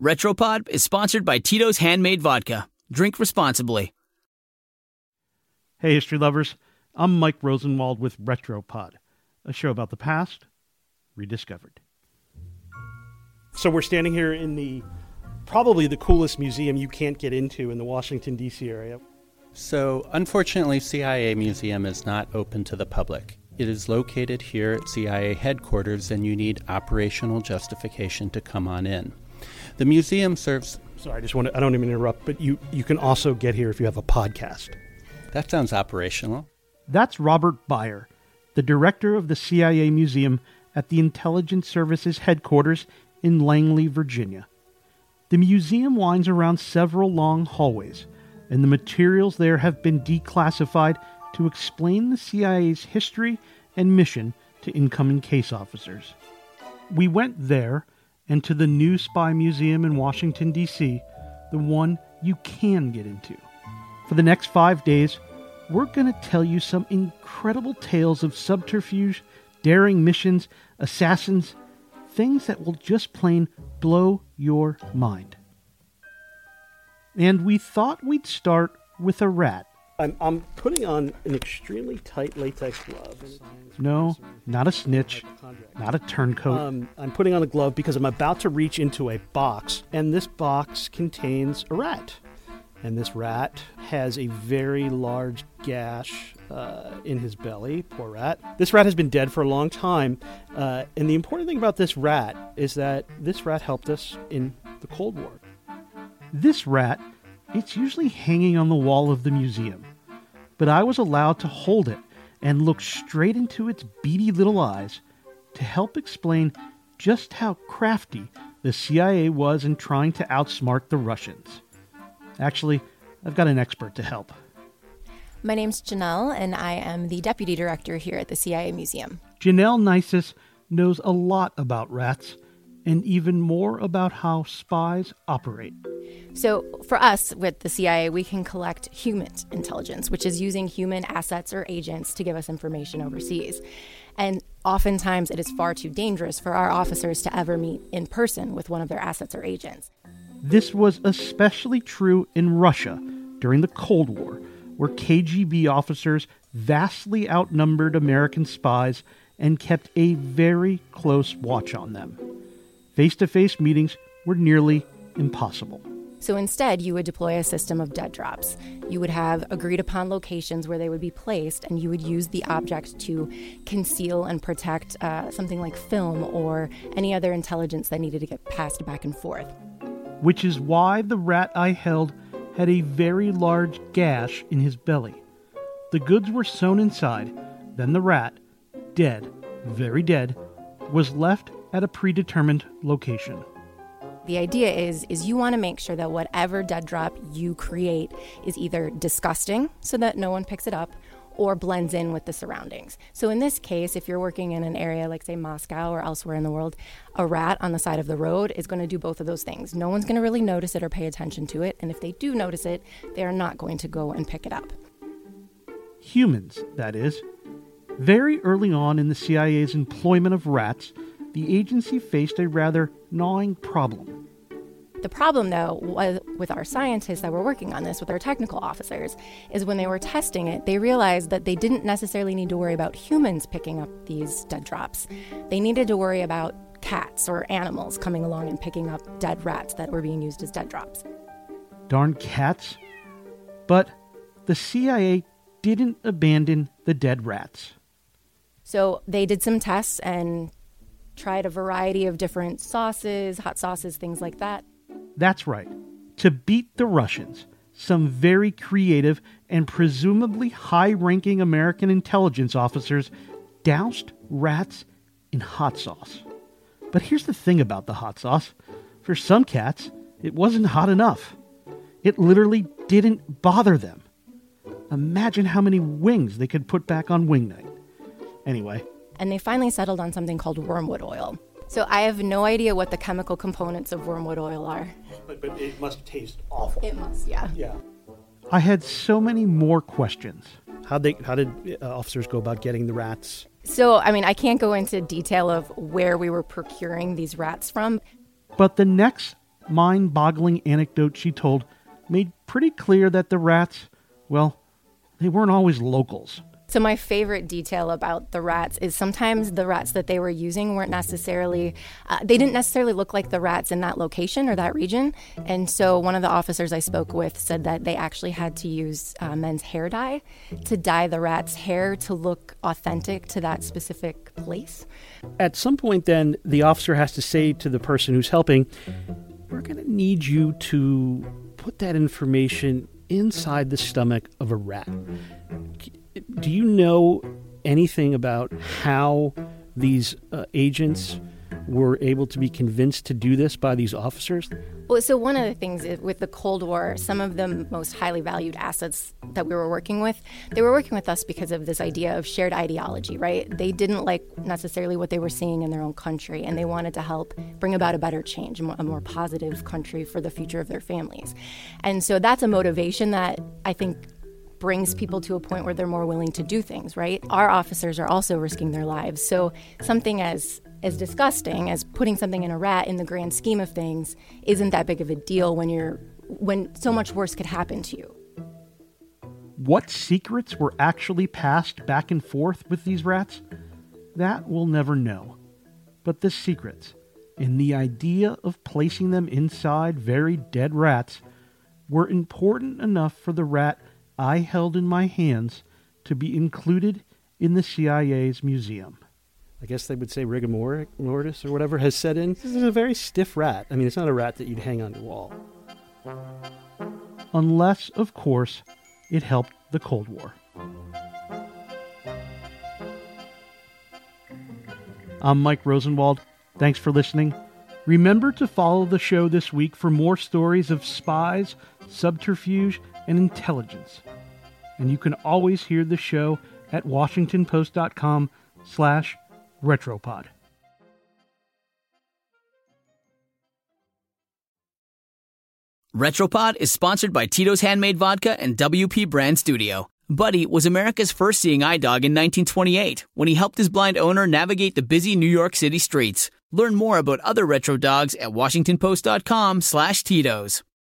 Retropod is sponsored by Tito's Handmade Vodka. Drink responsibly. Hey, history lovers. I'm Mike Rosenwald with Retropod, a show about the past rediscovered. So we're standing here in the probably the coolest museum you can't get into in the Washington D.C. area. So, unfortunately, CIA Museum is not open to the public. It is located here at CIA headquarters, and you need operational justification to come on in. The museum serves. Sorry, I just want to, I don't even interrupt, but you, you can also get here if you have a podcast. That sounds operational. That's Robert Byer, the director of the CIA Museum at the Intelligence Services headquarters in Langley, Virginia. The museum winds around several long hallways, and the materials there have been declassified to explain the CIA's history and mission to incoming case officers. We went there and to the new Spy Museum in Washington, D.C., the one you can get into. For the next five days, we're going to tell you some incredible tales of subterfuge, daring missions, assassins, things that will just plain blow your mind. And we thought we'd start with a rat. I'm, I'm putting on an extremely tight latex glove. No, not a snitch, not a turncoat. Um, I'm putting on a glove because I'm about to reach into a box, and this box contains a rat. And this rat has a very large gash uh, in his belly. Poor rat. This rat has been dead for a long time. Uh, and the important thing about this rat is that this rat helped us in the Cold War. This rat, it's usually hanging on the wall of the museum but I was allowed to hold it and look straight into its beady little eyes to help explain just how crafty the CIA was in trying to outsmart the Russians. Actually, I've got an expert to help. My name's Janelle, and I am the deputy director here at the CIA Museum. Janelle Neises knows a lot about rats and even more about how spies operate. So, for us with the CIA, we can collect human intelligence, which is using human assets or agents to give us information overseas. And oftentimes, it is far too dangerous for our officers to ever meet in person with one of their assets or agents. This was especially true in Russia during the Cold War, where KGB officers vastly outnumbered American spies and kept a very close watch on them. Face to face meetings were nearly impossible. So instead, you would deploy a system of dead drops. You would have agreed upon locations where they would be placed, and you would use the object to conceal and protect uh, something like film or any other intelligence that needed to get passed back and forth. Which is why the rat I held had a very large gash in his belly. The goods were sewn inside, then the rat, dead, very dead, was left at a predetermined location. The idea is is you want to make sure that whatever dead drop you create is either disgusting so that no one picks it up or blends in with the surroundings. So in this case, if you're working in an area like say Moscow or elsewhere in the world, a rat on the side of the road is going to do both of those things. No one's going to really notice it or pay attention to it, and if they do notice it, they are not going to go and pick it up. Humans, that is. Very early on in the CIA's employment of rats, the agency faced a rather gnawing problem. The problem, though, was with our scientists that were working on this, with our technical officers, is when they were testing it, they realized that they didn't necessarily need to worry about humans picking up these dead drops. They needed to worry about cats or animals coming along and picking up dead rats that were being used as dead drops. Darn cats. But the CIA didn't abandon the dead rats. So they did some tests and tried a variety of different sauces, hot sauces, things like that. That's right. To beat the Russians, some very creative and presumably high ranking American intelligence officers doused rats in hot sauce. But here's the thing about the hot sauce for some cats, it wasn't hot enough. It literally didn't bother them. Imagine how many wings they could put back on wing night. Anyway, and they finally settled on something called wormwood oil. So I have no idea what the chemical components of wormwood oil are. But, but it must taste awful. It must, yeah. Yeah. I had so many more questions. How they how did uh, officers go about getting the rats? So, I mean, I can't go into detail of where we were procuring these rats from. But the next mind boggling anecdote she told made pretty clear that the rats, well, they weren't always locals. So, my favorite detail about the rats is sometimes the rats that they were using weren't necessarily, uh, they didn't necessarily look like the rats in that location or that region. And so, one of the officers I spoke with said that they actually had to use uh, men's hair dye to dye the rat's hair to look authentic to that specific place. At some point, then, the officer has to say to the person who's helping, We're going to need you to put that information inside the stomach of a rat do you know anything about how these uh, agents were able to be convinced to do this by these officers? Well, so one of the things with the Cold War, some of the most highly valued assets that we were working with, they were working with us because of this idea of shared ideology, right? They didn't like necessarily what they were seeing in their own country, and they wanted to help bring about a better change, a more positive country for the future of their families. And so that's a motivation that I think brings people to a point where they're more willing to do things, right? Our officers are also risking their lives. So something as as disgusting as putting something in a rat in the grand scheme of things isn't that big of a deal when you're when so much worse could happen to you. What secrets were actually passed back and forth with these rats? That we'll never know. But the secrets and the idea of placing them inside very dead rats were important enough for the rat I held in my hands to be included in the CIA's museum. I guess they would say rigor mortis or whatever has set in. This is a very stiff rat. I mean, it's not a rat that you'd hang on your wall. Unless, of course, it helped the Cold War. I'm Mike Rosenwald. Thanks for listening. Remember to follow the show this week for more stories of spies, subterfuge, and intelligence. And you can always hear the show at washingtonpost.com slash retropod. Retropod is sponsored by Tito's Handmade Vodka and WP Brand Studio. Buddy was America's first seeing eye dog in 1928 when he helped his blind owner navigate the busy New York City streets. Learn more about other retro dogs at washingtonpost.com slash Tito's.